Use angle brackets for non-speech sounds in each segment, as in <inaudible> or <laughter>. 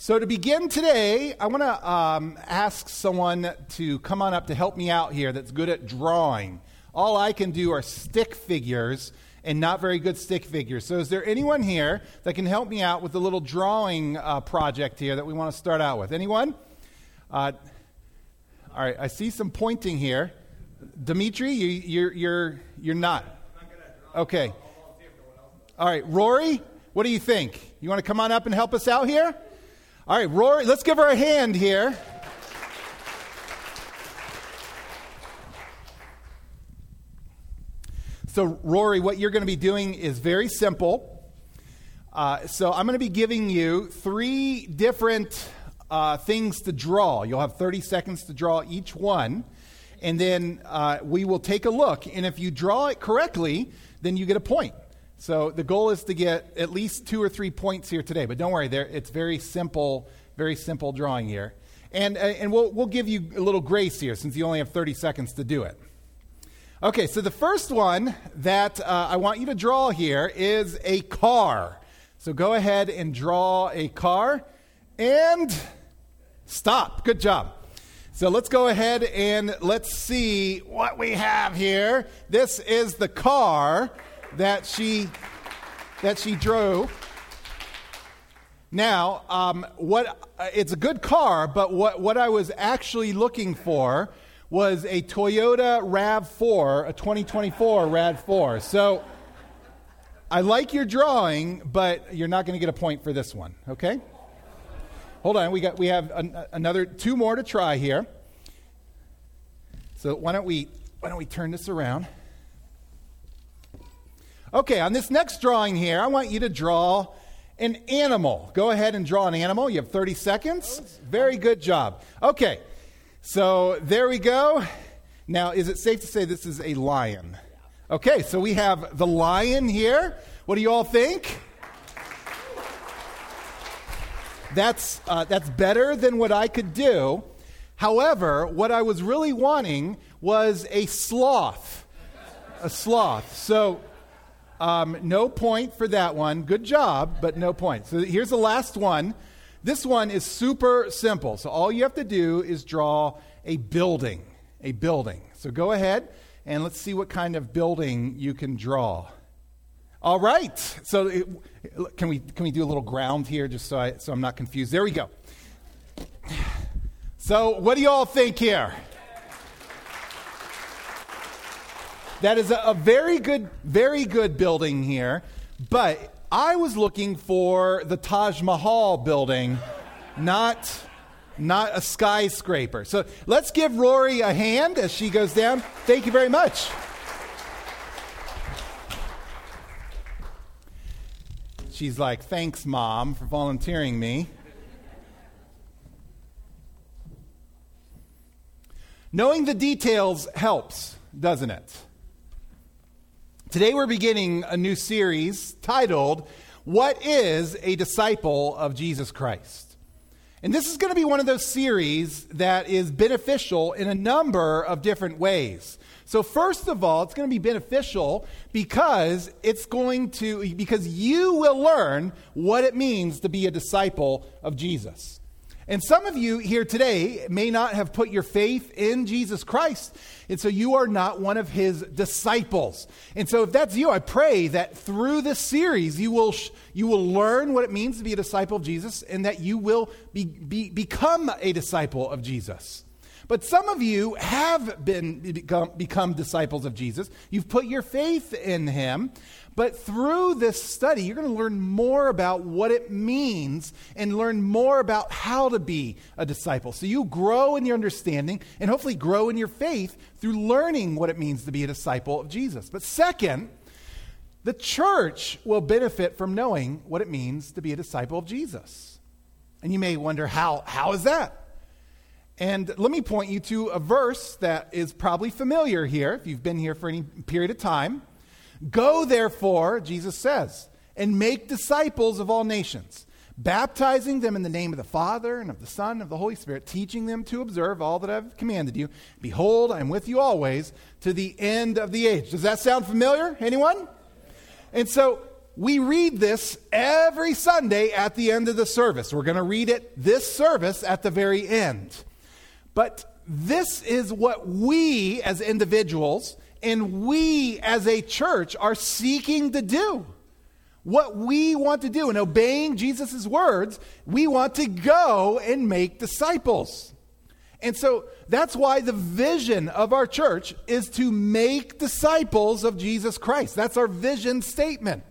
So, to begin today, I want to um, ask someone to come on up to help me out here that's good at drawing. All I can do are stick figures and not very good stick figures. So, is there anyone here that can help me out with the little drawing uh, project here that we want to start out with? Anyone? Uh, all right, I see some pointing here. Dimitri, you, you're, you're, you're not. Okay. All right, Rory, what do you think? You want to come on up and help us out here? All right, Rory, let's give her a hand here. So, Rory, what you're going to be doing is very simple. Uh, so, I'm going to be giving you three different uh, things to draw. You'll have 30 seconds to draw each one. And then uh, we will take a look. And if you draw it correctly, then you get a point. So the goal is to get at least two or three points here today. But don't worry, there, it's very simple, very simple drawing here. And, uh, and we'll, we'll give you a little grace here since you only have 30 seconds to do it. Okay, so the first one that uh, I want you to draw here is a car. So go ahead and draw a car and stop. Good job. So let's go ahead and let's see what we have here. This is the car that she that she drove. Now, um, what uh, it's a good car, but what, what I was actually looking for was a Toyota RAV4, a 2024 RAV4. So I like your drawing, but you're not going to get a point for this one. Okay? Hold on, we got we have an, another two more to try here. So why don't we why don't we turn this around? Okay, on this next drawing here, I want you to draw an animal. Go ahead and draw an animal. You have 30 seconds. Very good job. Okay, so there we go. Now, is it safe to say this is a lion? Okay, so we have the lion here. What do you all think? That's, uh, that's better than what I could do. However, what I was really wanting was a sloth. A sloth. So um, no point for that one. Good job, but no point. So here's the last one. This one is super simple. So all you have to do is draw a building. A building. So go ahead and let's see what kind of building you can draw. All right. So it, can we can we do a little ground here just so I so I'm not confused. There we go. So what do you all think here? That is a, a very good, very good building here. But I was looking for the Taj Mahal building, not not a skyscraper. So let's give Rory a hand as she goes down. Thank you very much. She's like, thanks, Mom, for volunteering me. Knowing the details helps, doesn't it? Today we're beginning a new series titled, What is a Disciple of Jesus Christ? And this is going to be one of those series that is beneficial in a number of different ways. So first of all, it's going to be beneficial because it's going to because you will learn what it means to be a disciple of Jesus. And some of you here today may not have put your faith in Jesus Christ, and so you are not one of his disciples. And so if that's you, I pray that through this series you will you will learn what it means to be a disciple of Jesus and that you will be, be, become a disciple of Jesus. But some of you have been become, become disciples of Jesus. You've put your faith in him, but through this study, you're going to learn more about what it means and learn more about how to be a disciple. So you grow in your understanding and hopefully grow in your faith through learning what it means to be a disciple of Jesus. But second, the church will benefit from knowing what it means to be a disciple of Jesus. And you may wonder, how, how is that? And let me point you to a verse that is probably familiar here, if you've been here for any period of time. Go, therefore, Jesus says, and make disciples of all nations, baptizing them in the name of the Father and of the Son and of the Holy Spirit, teaching them to observe all that I've commanded you. Behold, I'm with you always to the end of the age. Does that sound familiar? Anyone? And so we read this every Sunday at the end of the service. We're going to read it this service at the very end. But this is what we as individuals and we as a church are seeking to do. What we want to do in obeying Jesus' words, we want to go and make disciples. And so that's why the vision of our church is to make disciples of Jesus Christ. That's our vision statement.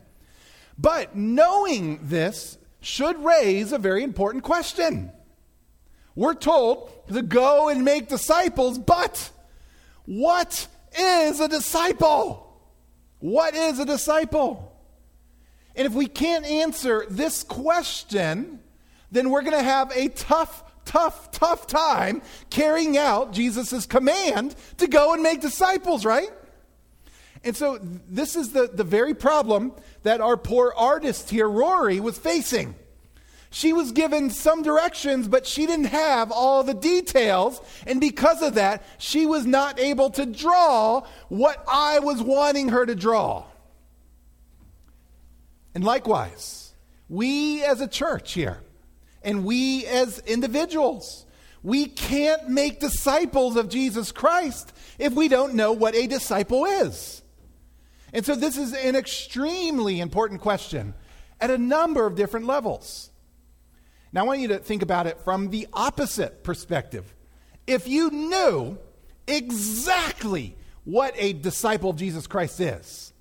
But knowing this should raise a very important question. We're told to go and make disciples, but what is a disciple? What is a disciple? And if we can't answer this question, then we're going to have a tough, tough, tough time carrying out Jesus' command to go and make disciples, right? And so this is the, the very problem that our poor artist here, Rory, was facing. She was given some directions, but she didn't have all the details. And because of that, she was not able to draw what I was wanting her to draw. And likewise, we as a church here, and we as individuals, we can't make disciples of Jesus Christ if we don't know what a disciple is. And so, this is an extremely important question at a number of different levels. Now, I want you to think about it from the opposite perspective. If you knew exactly what a disciple of Jesus Christ is,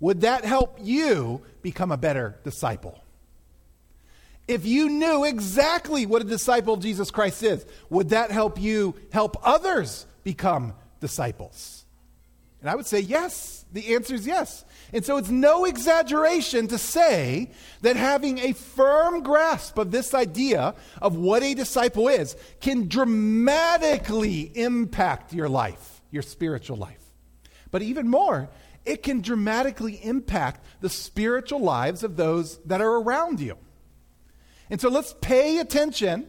would that help you become a better disciple? If you knew exactly what a disciple of Jesus Christ is, would that help you help others become disciples? And I would say yes. The answer is yes. And so it's no exaggeration to say that having a firm grasp of this idea of what a disciple is can dramatically impact your life, your spiritual life. But even more, it can dramatically impact the spiritual lives of those that are around you. And so let's pay attention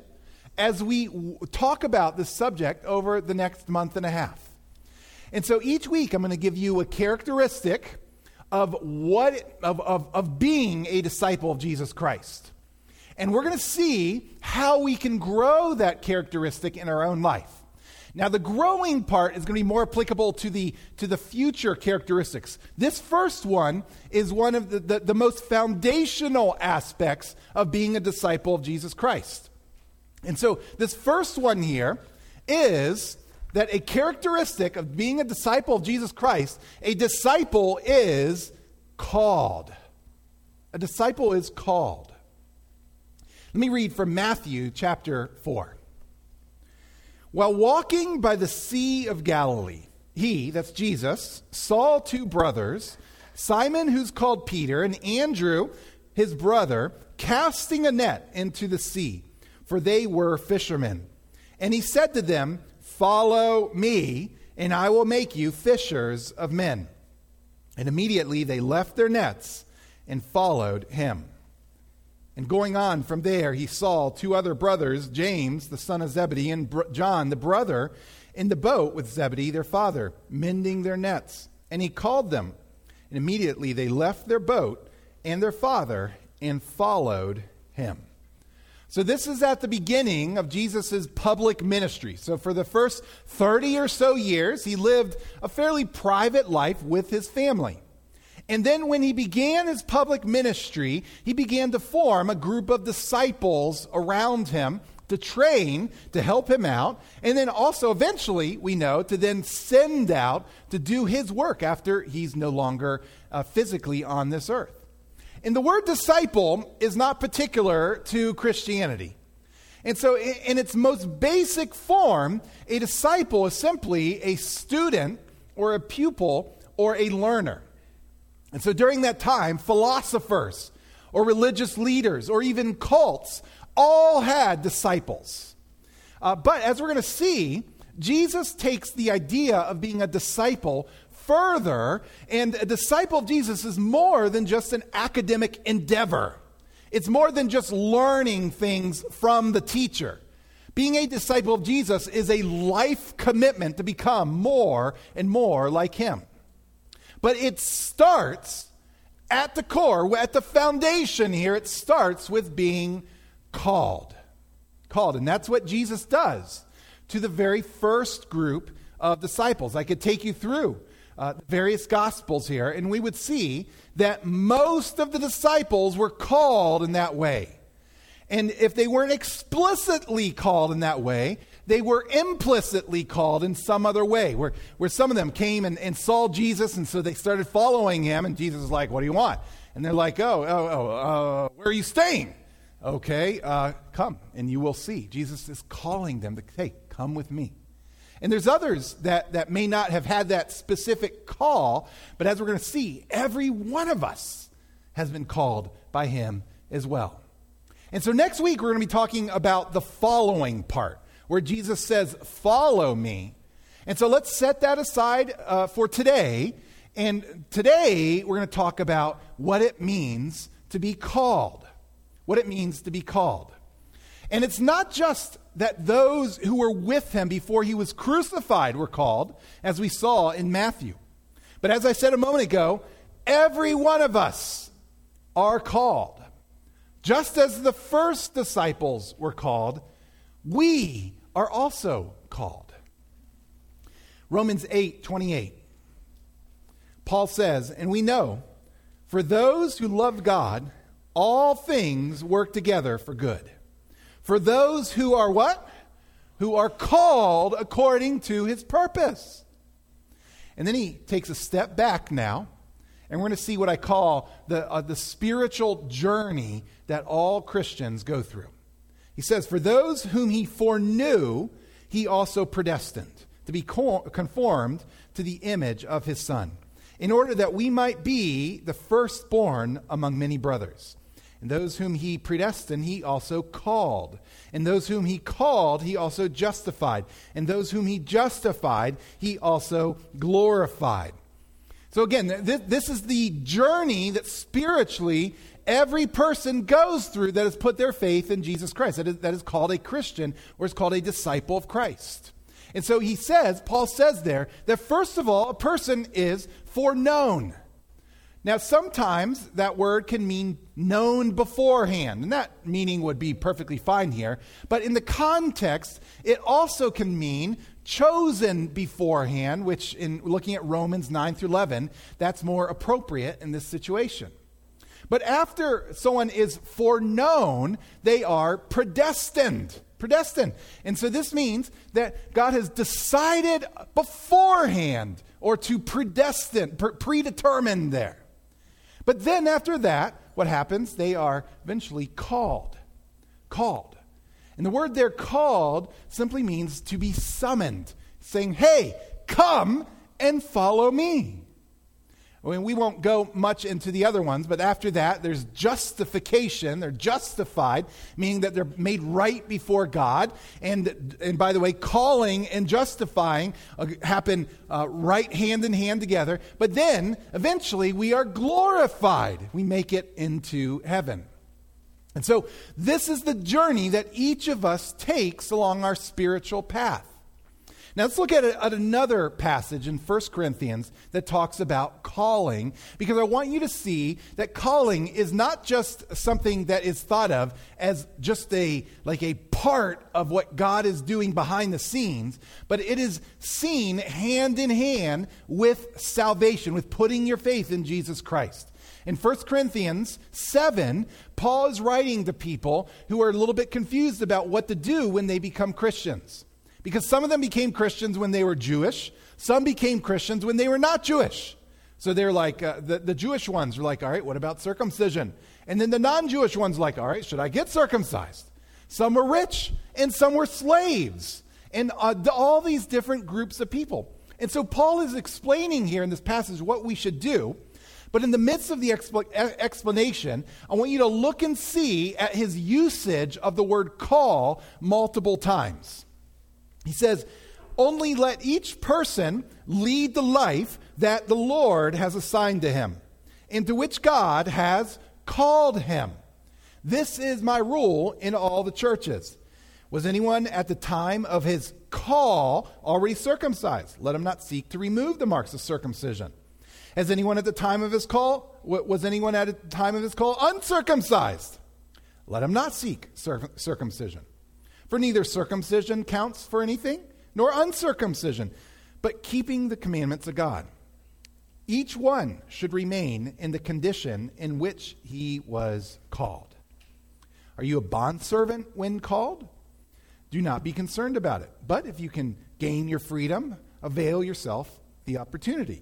as we w- talk about this subject over the next month and a half. And so each week I'm going to give you a characteristic of what of, of, of being a disciple of Jesus Christ. And we're going to see how we can grow that characteristic in our own life. Now, the growing part is going to be more applicable to the, to the future characteristics. This first one is one of the, the, the most foundational aspects of being a disciple of Jesus Christ. And so, this first one here is that a characteristic of being a disciple of Jesus Christ, a disciple is called. A disciple is called. Let me read from Matthew chapter 4. While walking by the Sea of Galilee, he, that's Jesus, saw two brothers, Simon, who's called Peter, and Andrew, his brother, casting a net into the sea, for they were fishermen. And he said to them, Follow me, and I will make you fishers of men. And immediately they left their nets and followed him. And going on from there, he saw two other brothers, James, the son of Zebedee, and John, the brother, in the boat with Zebedee, their father, mending their nets. And he called them. And immediately they left their boat and their father and followed him. So, this is at the beginning of Jesus' public ministry. So, for the first 30 or so years, he lived a fairly private life with his family. And then, when he began his public ministry, he began to form a group of disciples around him to train, to help him out, and then also eventually, we know, to then send out to do his work after he's no longer uh, physically on this earth. And the word disciple is not particular to Christianity. And so, in its most basic form, a disciple is simply a student or a pupil or a learner. And so, during that time, philosophers or religious leaders or even cults all had disciples. Uh, but as we're going to see, Jesus takes the idea of being a disciple further, and a disciple of Jesus is more than just an academic endeavor. It's more than just learning things from the teacher. Being a disciple of Jesus is a life commitment to become more and more like him. But it starts at the core, at the foundation here, it starts with being called. Called. And that's what Jesus does to the very first group of disciples. I could take you through uh, various gospels here, and we would see that most of the disciples were called in that way. And if they weren't explicitly called in that way, they were implicitly called in some other way, where, where some of them came and, and saw Jesus, and so they started following him, and Jesus is like, What do you want? And they're like, Oh, oh, oh, uh, where are you staying? Okay, uh, come, and you will see. Jesus is calling them to, Hey, come with me. And there's others that, that may not have had that specific call, but as we're going to see, every one of us has been called by him as well. And so next week, we're going to be talking about the following part, where Jesus says, Follow me. And so let's set that aside uh, for today. And today, we're going to talk about what it means to be called. What it means to be called. And it's not just that those who were with him before he was crucified were called, as we saw in Matthew. But as I said a moment ago, every one of us are called. Just as the first disciples were called, we are also called. Romans 8 28. Paul says, And we know, for those who love God, all things work together for good for those who are what? Who are called according to his purpose. And then he takes a step back now, and we're going to see what I call the, uh, the spiritual journey that all Christians go through. He says, For those whom he foreknew, he also predestined to be conformed to the image of his Son, in order that we might be the firstborn among many brothers. And those whom he predestined, he also called. And those whom he called, he also justified. And those whom he justified, he also glorified. So again, th- this is the journey that spiritually every person goes through that has put their faith in Jesus Christ. That is, that is called a Christian or is called a disciple of Christ. And so he says, Paul says there, that first of all, a person is foreknown. Now, sometimes that word can mean known beforehand, and that meaning would be perfectly fine here. But in the context, it also can mean chosen beforehand, which, in looking at Romans 9 through 11, that's more appropriate in this situation. But after someone is foreknown, they are predestined. Predestined. And so this means that God has decided beforehand or to predestine, predetermine there. But then after that, what happens? They are eventually called. Called. And the word they're called simply means to be summoned, saying, Hey, come and follow me. I mean, we won't go much into the other ones, but after that, there's justification. They're justified, meaning that they're made right before God. And, and by the way, calling and justifying uh, happen uh, right hand in hand together. But then, eventually, we are glorified. We make it into heaven. And so, this is the journey that each of us takes along our spiritual path. Now let's look at, at another passage in 1 Corinthians that talks about calling, because I want you to see that calling is not just something that is thought of as just a like a part of what God is doing behind the scenes, but it is seen hand in hand with salvation, with putting your faith in Jesus Christ. In 1 Corinthians 7, Paul is writing to people who are a little bit confused about what to do when they become Christians. Because some of them became Christians when they were Jewish, some became Christians when they were not Jewish. So they're like, uh, the, the Jewish ones are like, all right, what about circumcision? And then the non Jewish ones like, all right, should I get circumcised? Some were rich and some were slaves. And uh, all these different groups of people. And so Paul is explaining here in this passage what we should do. But in the midst of the expl- explanation, I want you to look and see at his usage of the word call multiple times. He says, Only let each person lead the life that the Lord has assigned to him, into which God has called him. This is my rule in all the churches. Was anyone at the time of his call already circumcised? Let him not seek to remove the marks of circumcision. Has anyone at the time of his call, was anyone at the time of his call uncircumcised? Let him not seek circumcision. For neither circumcision counts for anything, nor uncircumcision, but keeping the commandments of God. Each one should remain in the condition in which he was called. Are you a bondservant when called? Do not be concerned about it. But if you can gain your freedom, avail yourself the opportunity.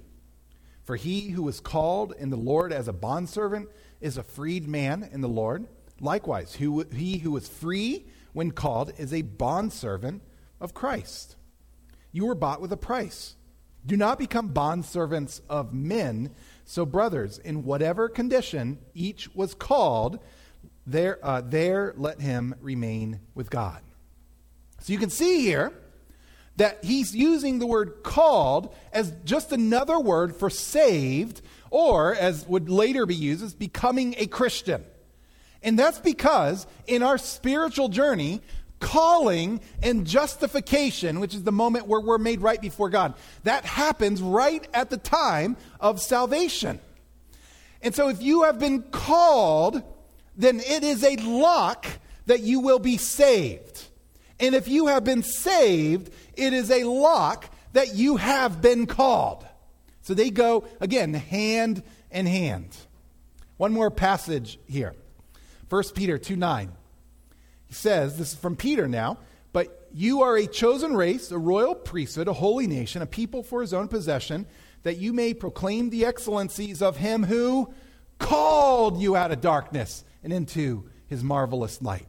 For he who is called in the Lord as a bondservant is a freed man in the Lord. Likewise, who, he who is free when called is a bondservant of Christ. You were bought with a price. Do not become bondservants of men. So, brothers, in whatever condition each was called, there, uh, there let him remain with God. So you can see here that he's using the word called as just another word for saved, or as would later be used as becoming a Christian. And that's because in our spiritual journey, calling and justification, which is the moment where we're made right before God, that happens right at the time of salvation. And so if you have been called, then it is a lock that you will be saved. And if you have been saved, it is a lock that you have been called. So they go, again, hand in hand. One more passage here 1 Peter 2 9. He says, this is from Peter now, but you are a chosen race, a royal priesthood, a holy nation, a people for his own possession, that you may proclaim the excellencies of him who called you out of darkness and into his marvelous light.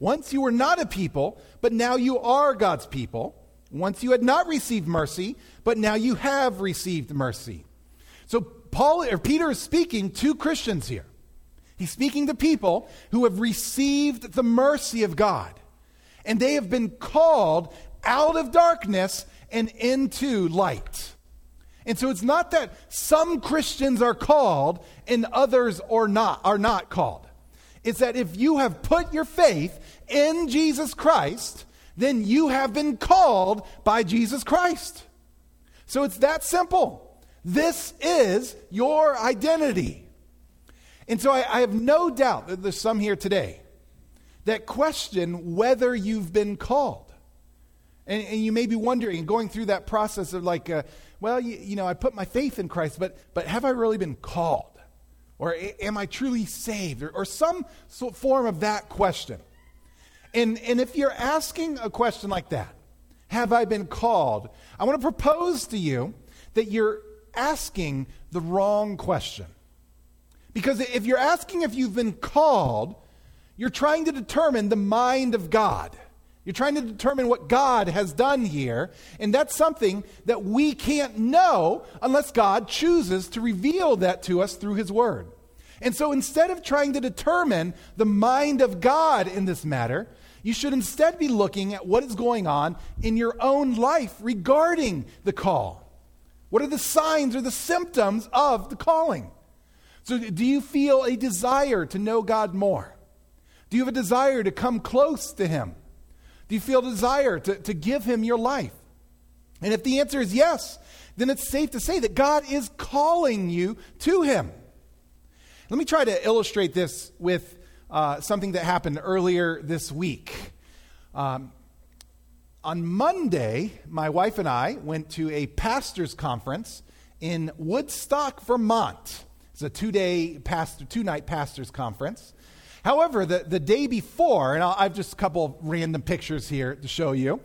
Once you were not a people, but now you are God's people. Once you had not received mercy, but now you have received mercy. So Paul or Peter is speaking to Christians here. He's speaking to people who have received the mercy of God. And they have been called out of darkness and into light. And so it's not that some Christians are called and others are not, are not called. It's that if you have put your faith in Jesus Christ, then you have been called by Jesus Christ. So it's that simple. This is your identity. And so I, I, have no doubt that there's some here today that question whether you've been called. And, and you may be wondering going through that process of like, uh, well, you, you know, I put my faith in Christ, but, but have I really been called? Or am I truly saved? Or, or some form of that question. And, and if you're asking a question like that, have I been called? I want to propose to you that you're asking the wrong question. Because if you're asking if you've been called, you're trying to determine the mind of God. You're trying to determine what God has done here, and that's something that we can't know unless God chooses to reveal that to us through His Word. And so instead of trying to determine the mind of God in this matter, you should instead be looking at what is going on in your own life regarding the call. What are the signs or the symptoms of the calling? So, do you feel a desire to know God more? Do you have a desire to come close to Him? Do you feel a desire to, to give Him your life? And if the answer is yes, then it's safe to say that God is calling you to Him. Let me try to illustrate this with uh, something that happened earlier this week. Um, on Monday, my wife and I went to a pastor's conference in Woodstock, Vermont. It's a two day pastor, two night pastor's conference. However, the, the day before, and i have just a couple of random pictures here to show you.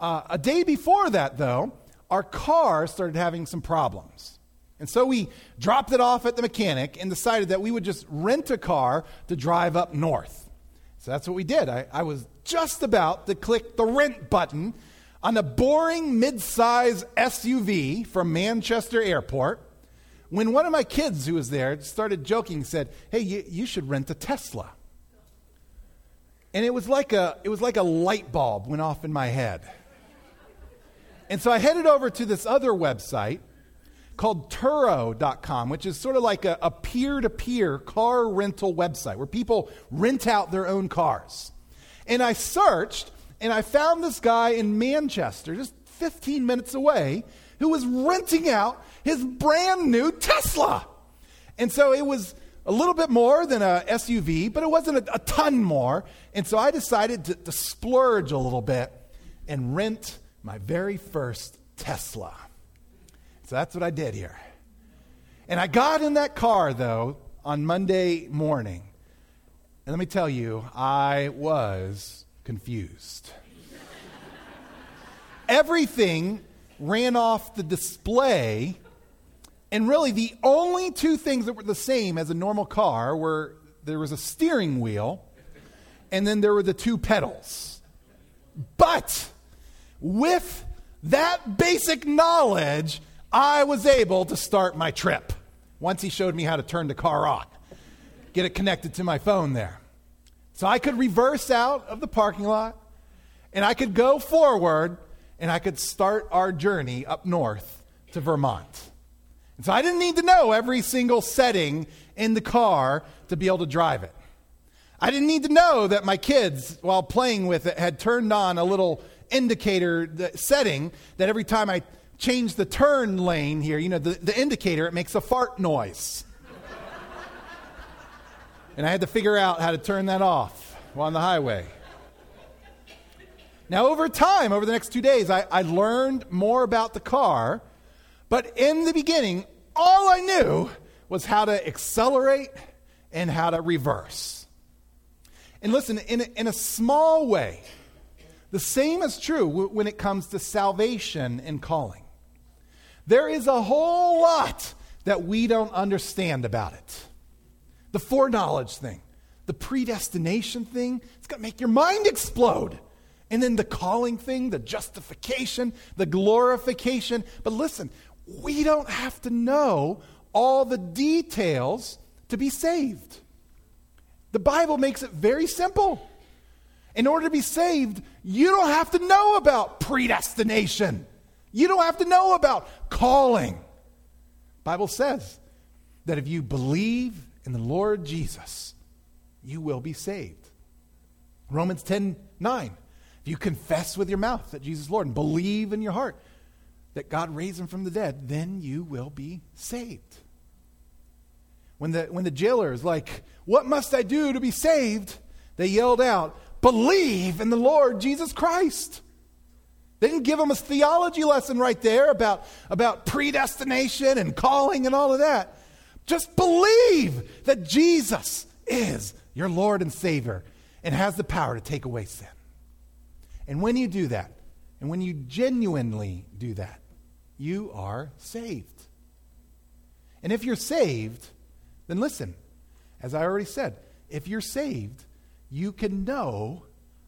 Uh, a day before that, though, our car started having some problems. And so we dropped it off at the mechanic and decided that we would just rent a car to drive up north. So that's what we did. I, I was just about to click the rent button on a boring mid-size SUV from Manchester Airport when one of my kids who was there started joking said, hey, you, you should rent a Tesla. And it was like a, it was like a light bulb went off in my head. And so I headed over to this other website called Turo.com, which is sort of like a peer to peer car rental website where people rent out their own cars. And I searched and I found this guy in Manchester, just 15 minutes away, who was renting out his brand new Tesla. And so it was a little bit more than a SUV, but it wasn't a, a ton more. And so I decided to, to splurge a little bit and rent my very first Tesla. So that's what I did here. And I got in that car, though, on Monday morning. And let me tell you, I was confused. <laughs> Everything ran off the display, and really the only two things that were the same as a normal car were there was a steering wheel, and then there were the two pedals. But with that basic knowledge, I was able to start my trip once he showed me how to turn the car on, get it connected to my phone there. So I could reverse out of the parking lot and I could go forward and I could start our journey up north to Vermont. And so I didn't need to know every single setting in the car to be able to drive it. I didn't need to know that my kids, while playing with it, had turned on a little indicator setting that every time I change the turn lane here, you know, the, the indicator, it makes a fart noise. and I had to figure out how to turn that off on the highway. Now, over time, over the next two days, I, I learned more about the car, but in the beginning, all I knew was how to accelerate and how to reverse. And listen, in a, in a small way, the same is true when it comes to salvation and calling. There is a whole lot that we don't understand about it. The foreknowledge thing, the predestination thing, it's going to make your mind explode. And then the calling thing, the justification, the glorification. But listen, we don't have to know all the details to be saved. The Bible makes it very simple. In order to be saved, you don't have to know about predestination. You don't have to know about calling. Bible says that if you believe in the Lord Jesus, you will be saved. Romans 10 9. If you confess with your mouth that Jesus is Lord and believe in your heart that God raised him from the dead, then you will be saved. When the, when the jailer is like, What must I do to be saved? They yelled out, Believe in the Lord Jesus Christ. They didn't give him a theology lesson right there about, about predestination and calling and all of that. Just believe that Jesus is your Lord and Savior and has the power to take away sin. And when you do that, and when you genuinely do that, you are saved. And if you're saved, then listen, as I already said, if you're saved, you can know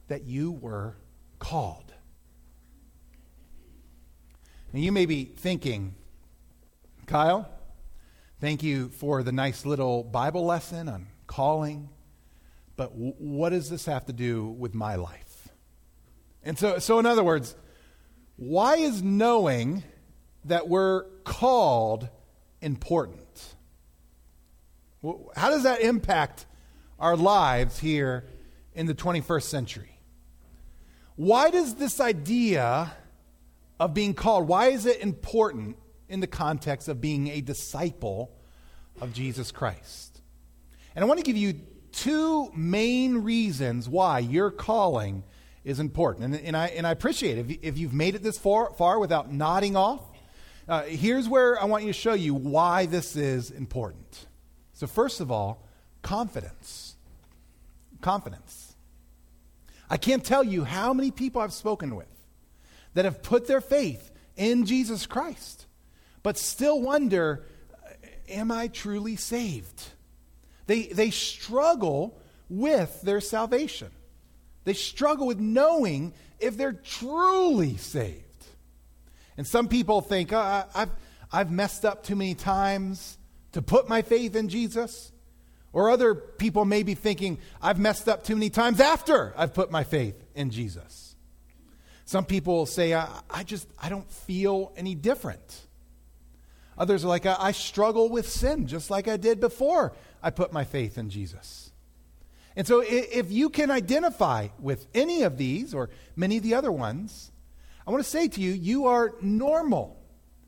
that you were called. Now, you may be thinking, Kyle, thank you for the nice little Bible lesson on calling, but w- what does this have to do with my life? And so, so, in other words, why is knowing that we're called important? How does that impact our lives here in the 21st century. Why does this idea of being called, why is it important in the context of being a disciple of Jesus Christ? And I want to give you two main reasons why your calling is important. And, and I, and I appreciate it. If, you've made it this far, far without nodding off, uh, here's where I want you to show you why this is important. So, first of all, confidence. Confidence. I can't tell you how many people I've spoken with that have put their faith in Jesus Christ, but still wonder, am I truly saved? They, they struggle with their salvation. They struggle with knowing if they're truly saved. And some people think, oh, I've, I've messed up too many times to put my faith in Jesus. Or other people may be thinking, I've messed up too many times after I've put my faith in Jesus. Some people say, I, I just, I don't feel any different. Others are like, I, I struggle with sin just like I did before I put my faith in Jesus. And so if you can identify with any of these or many of the other ones, I want to say to you, you are normal.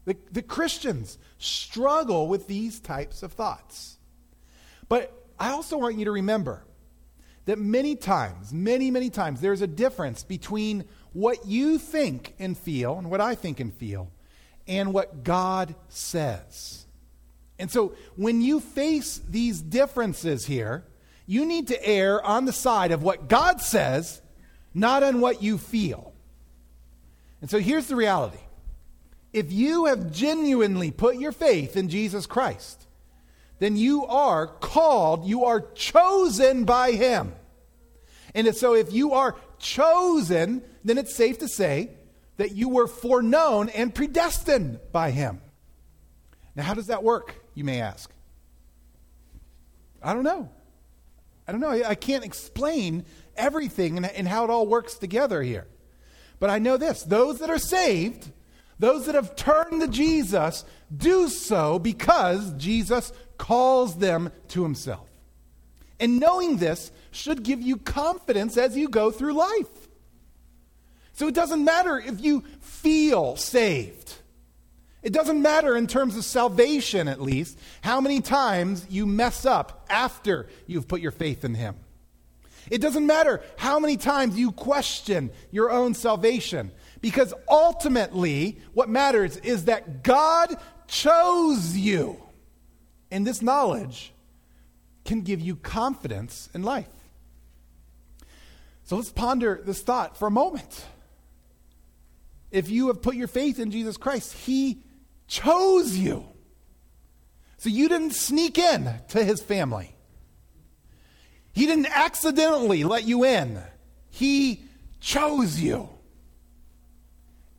The, the Christians struggle with these types of thoughts. But I also want you to remember that many times, many, many times, there's a difference between what you think and feel and what I think and feel and what God says. And so when you face these differences here, you need to err on the side of what God says, not on what you feel. And so here's the reality if you have genuinely put your faith in Jesus Christ, then you are called, you are chosen by Him. And so if you are chosen, then it's safe to say that you were foreknown and predestined by Him. Now, how does that work, you may ask? I don't know. I don't know. I, can't explain everything and, and how it all works together here. But I know this those that are saved, those that have turned to Jesus, do so because Jesus calls them to himself. And knowing this should give you confidence as you go through life. So it doesn't matter if you feel saved. It doesn't matter in terms of salvation, at least, how many times you mess up after you've put your faith in Him. It doesn't matter how many times you question your own salvation, because ultimately, what matters is that God chose you. And this knowledge can give you confidence in life. So let's ponder this thought for a moment. If you have put your faith in Jesus Christ, He chose you. So you didn't sneak in to His family. He didn't accidentally let you in, He chose you.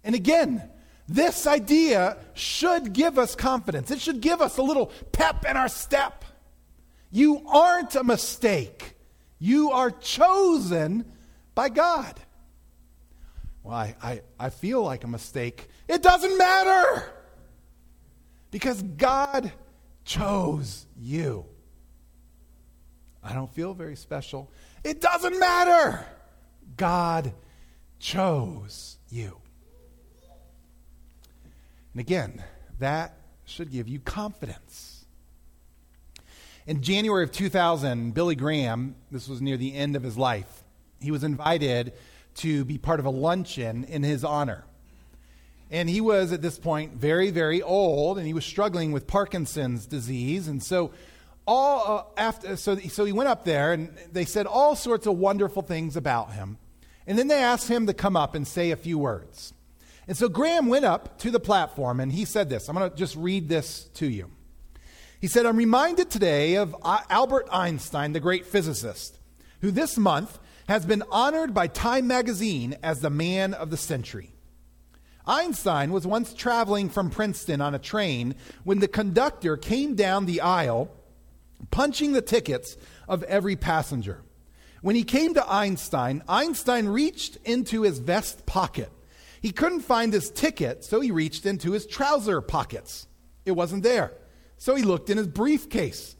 And again, this idea should give us confidence. It should give us a little pep in our step. You aren't a mistake, you are chosen by God. Well, I, I, I feel like a mistake. It doesn't matter because God chose you. I don't feel very special. It doesn't matter. God chose you. And again, that should give you confidence. In January of 2000, Billy Graham, this was near the end of his life, he was invited to be part of a luncheon in his honor. And he was at this point very, very old, and he was struggling with Parkinson's disease. And so all uh, after so, so he went up there and they said all sorts of wonderful things about him. And then they asked him to come up and say a few words. And so graham went up to the platform and he said this. I'm going to just read this to you. He said i'm reminded today of uh, albert einstein the great physicist who this month has been honored by time magazine as the man of the century einstein was once traveling from princeton on a train when the conductor came down the aisle punching the tickets of every passenger. When he came to Einstein, Einstein reached into his vest pocket. He couldn't find his ticket, so he reached into his trouser pockets. It wasn't there. So he looked in his briefcase,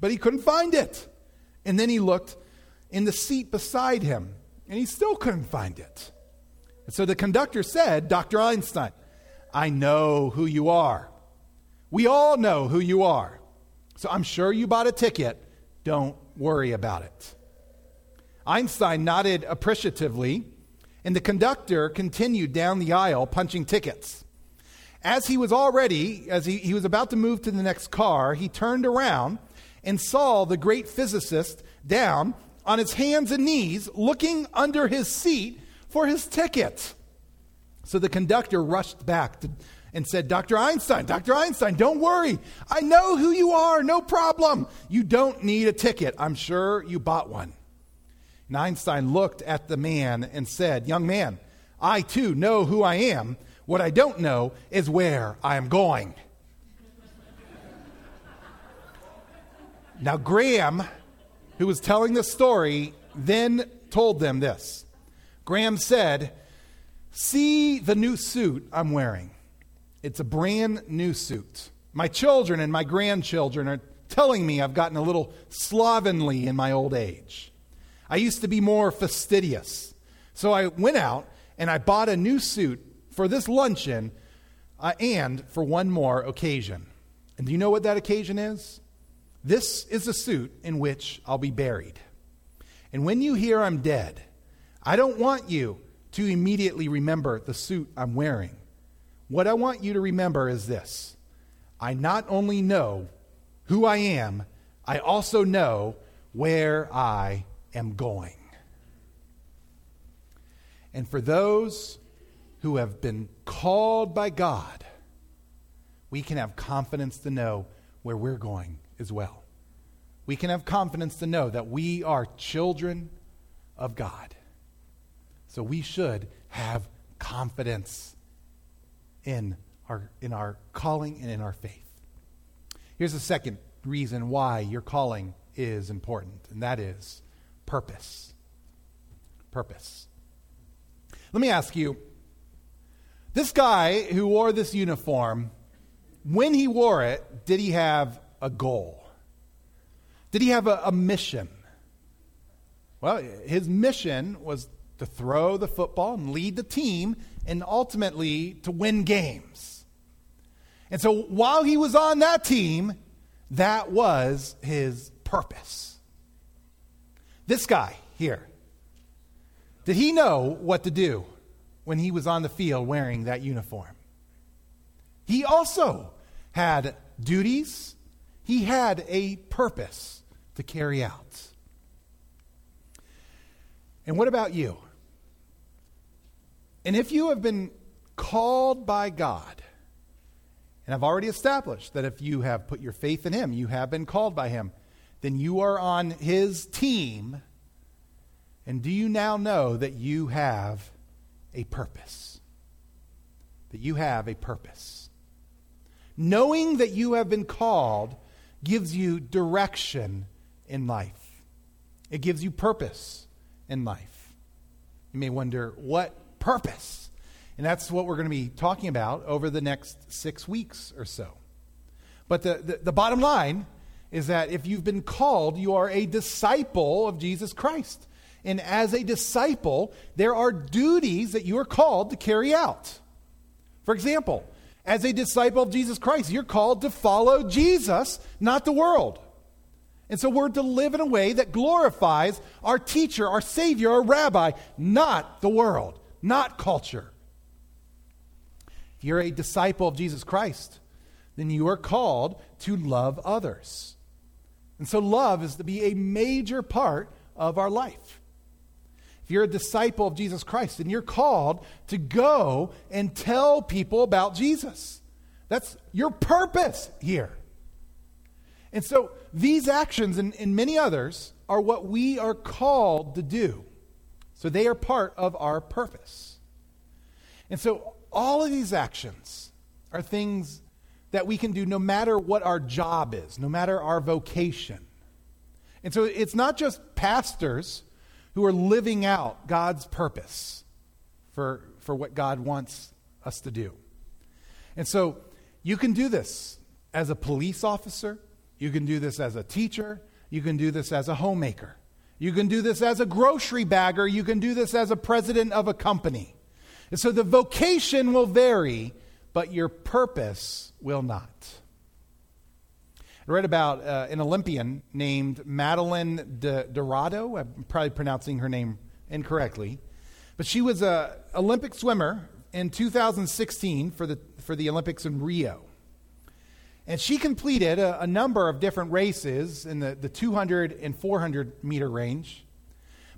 but he couldn't find it. And then he looked in the seat beside him, and he still couldn't find it. And so the conductor said, Dr. Einstein, I know who you are. We all know who you are. So I'm sure you bought a ticket. Don't worry about it. Einstein nodded appreciatively, and the conductor continued down the aisle punching tickets. As he was already, as he, he was about to move to the next car, he turned around and saw the great physicist down on his hands and knees looking under his seat for his ticket. So the conductor rushed back to and said, Dr. Einstein, Dr. Einstein, don't worry. I know who you are. No problem. You don't need a ticket. I'm sure you bought one. And Einstein looked at the man and said, Young man, I too know who I am. What I don't know is where I am going. now, Graham, who was telling the story, then told them this. Graham said, See the new suit I'm wearing. It's a brand new suit. My children and my grandchildren are telling me I've gotten a little slovenly in my old age. I used to be more fastidious. So I went out and I bought a new suit for this luncheon uh, and for one more occasion. And do you know what that occasion is? This is the suit in which I'll be buried. And when you hear I'm dead, I don't want you to immediately remember the suit I'm wearing. What I want you to remember is this I not only know who I am, I also know where I am going. And for those who have been called by God, we can have confidence to know where we're going as well. We can have confidence to know that we are children of God. So we should have confidence in our, in our calling and in our faith. Here's the second reason why your calling is important, and that is purpose. Purpose. Let me ask you this guy who wore this uniform, when he wore it, did he have a goal? Did he have a, a mission? Well, his mission was to throw the football and lead the team and ultimately to win games. And so while he was on that team, that was his purpose. This guy here, did he know what to do when he was on the field wearing that uniform? He also had duties, he had a purpose to carry out. And what about you? And if you have been called by God, and I've already established that if you have put your faith in Him, you have been called by Him, then you are on His team. And do you now know that you have a purpose? That you have a purpose. Knowing that you have been called gives you direction in life, it gives you purpose in life. You may wonder, what purpose? And that's what we're going to be talking about over the next six weeks or so. But the, the, the, bottom line is that if you've been called, you are a disciple of Jesus Christ. And as a disciple, there are duties that you are called to carry out. For example, as a disciple of Jesus Christ, you're called to follow Jesus, not the world. And so we're to live in a way that glorifies our teacher, our Savior, our rabbi, not the world, not culture If you're a disciple of Jesus Christ, then you are called to love others. And so, love is to be a major part of our life. If you're a disciple of Jesus Christ, then you're called to go and tell people about Jesus. That's your purpose here. And so, these actions and, and many others are what we are called to do. So, they are part of our purpose. And so, all of these actions are things that we can do no matter what our job is, no matter our vocation. And so it's not just pastors who are living out God's purpose for, for what God wants us to do. And so you can do this as a police officer, you can do this as a teacher, you can do this as a homemaker, you can do this as a grocery bagger, you can do this as a president of a company. And so the vocation will vary, but your purpose will not. I read about uh, an Olympian named Madeline DiRado. I'm probably pronouncing her name incorrectly. But she was an Olympic swimmer in 2016 for the, for the Olympics in Rio. And she completed a, a number of different races in the, the 200 and 400 meter range.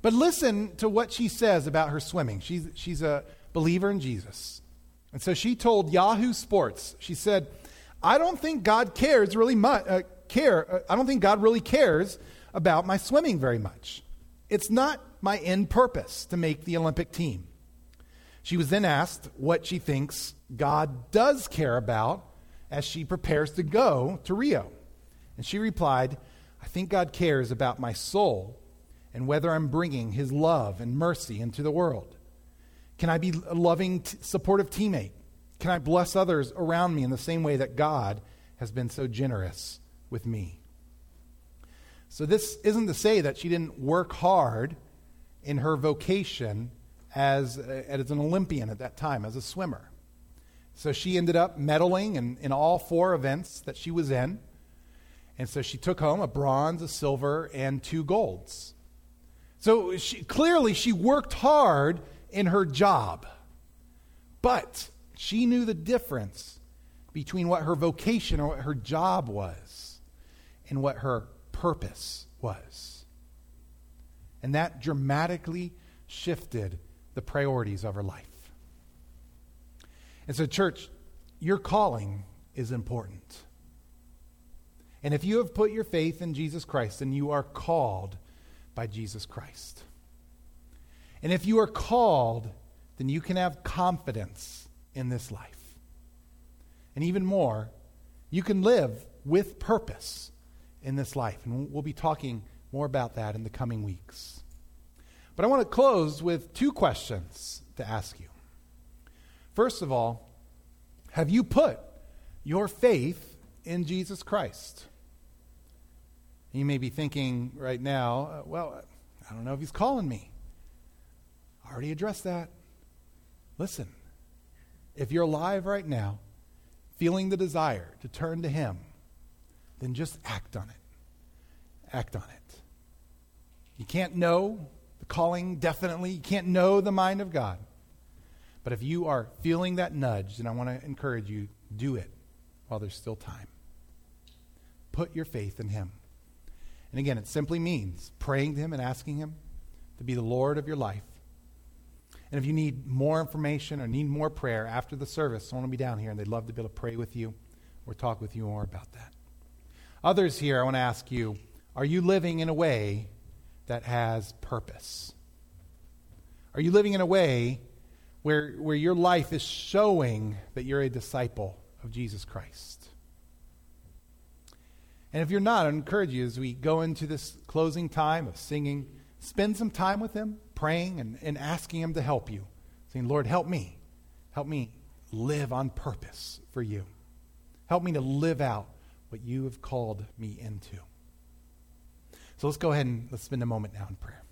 But listen to what she says about her swimming. She's, she's a, believer in Jesus. And so she told Yahoo Sports, she said, I don't think God cares really much, uh, care, uh, I don't think God really cares about my swimming very much. It's not my end purpose to make the Olympic team. She was then asked what she thinks God does care about as she prepares to go to Rio. And she replied, I think God cares about my soul and whether I'm bringing his love and mercy into the world. Can I be a loving, supportive teammate? Can I bless others around me in the same way that God has been so generous with me? So, this isn't to say that she didn't work hard in her vocation as, as an Olympian at that time, as a swimmer. So she ended up medaling in, in all four events that she was in. And so she took home a bronze, a silver, and two golds. So she, clearly she worked hard in her job. But she knew the difference between what her vocation or what her job was and what her purpose was. And that dramatically shifted the priorities of her life. And so, church, your calling is important. And if you have put your faith in Jesus Christ, then you are called by Jesus Christ. And if you are called, then you can have confidence in this life. And even more, you can live with purpose in this life. And we'll be talking more about that in the coming weeks. But I want to close with two questions to ask you. First of all, have you put your faith in Jesus Christ? You may be thinking right now, uh, well, I don't know if he's calling me. I already addressed that. Listen, if you're alive right now, feeling the desire to turn to him, then just act on it. Act on it. You can't know the calling definitely, you can't know the mind of God. But if you are feeling that nudge, then I want to encourage you do it while there's still time. Put your faith in him. And again, it simply means praying to Him and asking Him to be the Lord of your life. And if you need more information or need more prayer after the service, someone will be down here and they'd love to be able to pray with you or talk with you more about that. Others here, I want to ask you are you living in a way that has purpose? Are you living in a way where, where your life is showing that you're a disciple of Jesus Christ? And if you're not, I encourage you as we go into this closing time of singing, spend some time with Him, praying and, and asking Him to help you. Saying, Lord, help me. Help me live on purpose for you. Help me to live out what you have called me into. So let's go ahead and let's spend a moment now in prayer.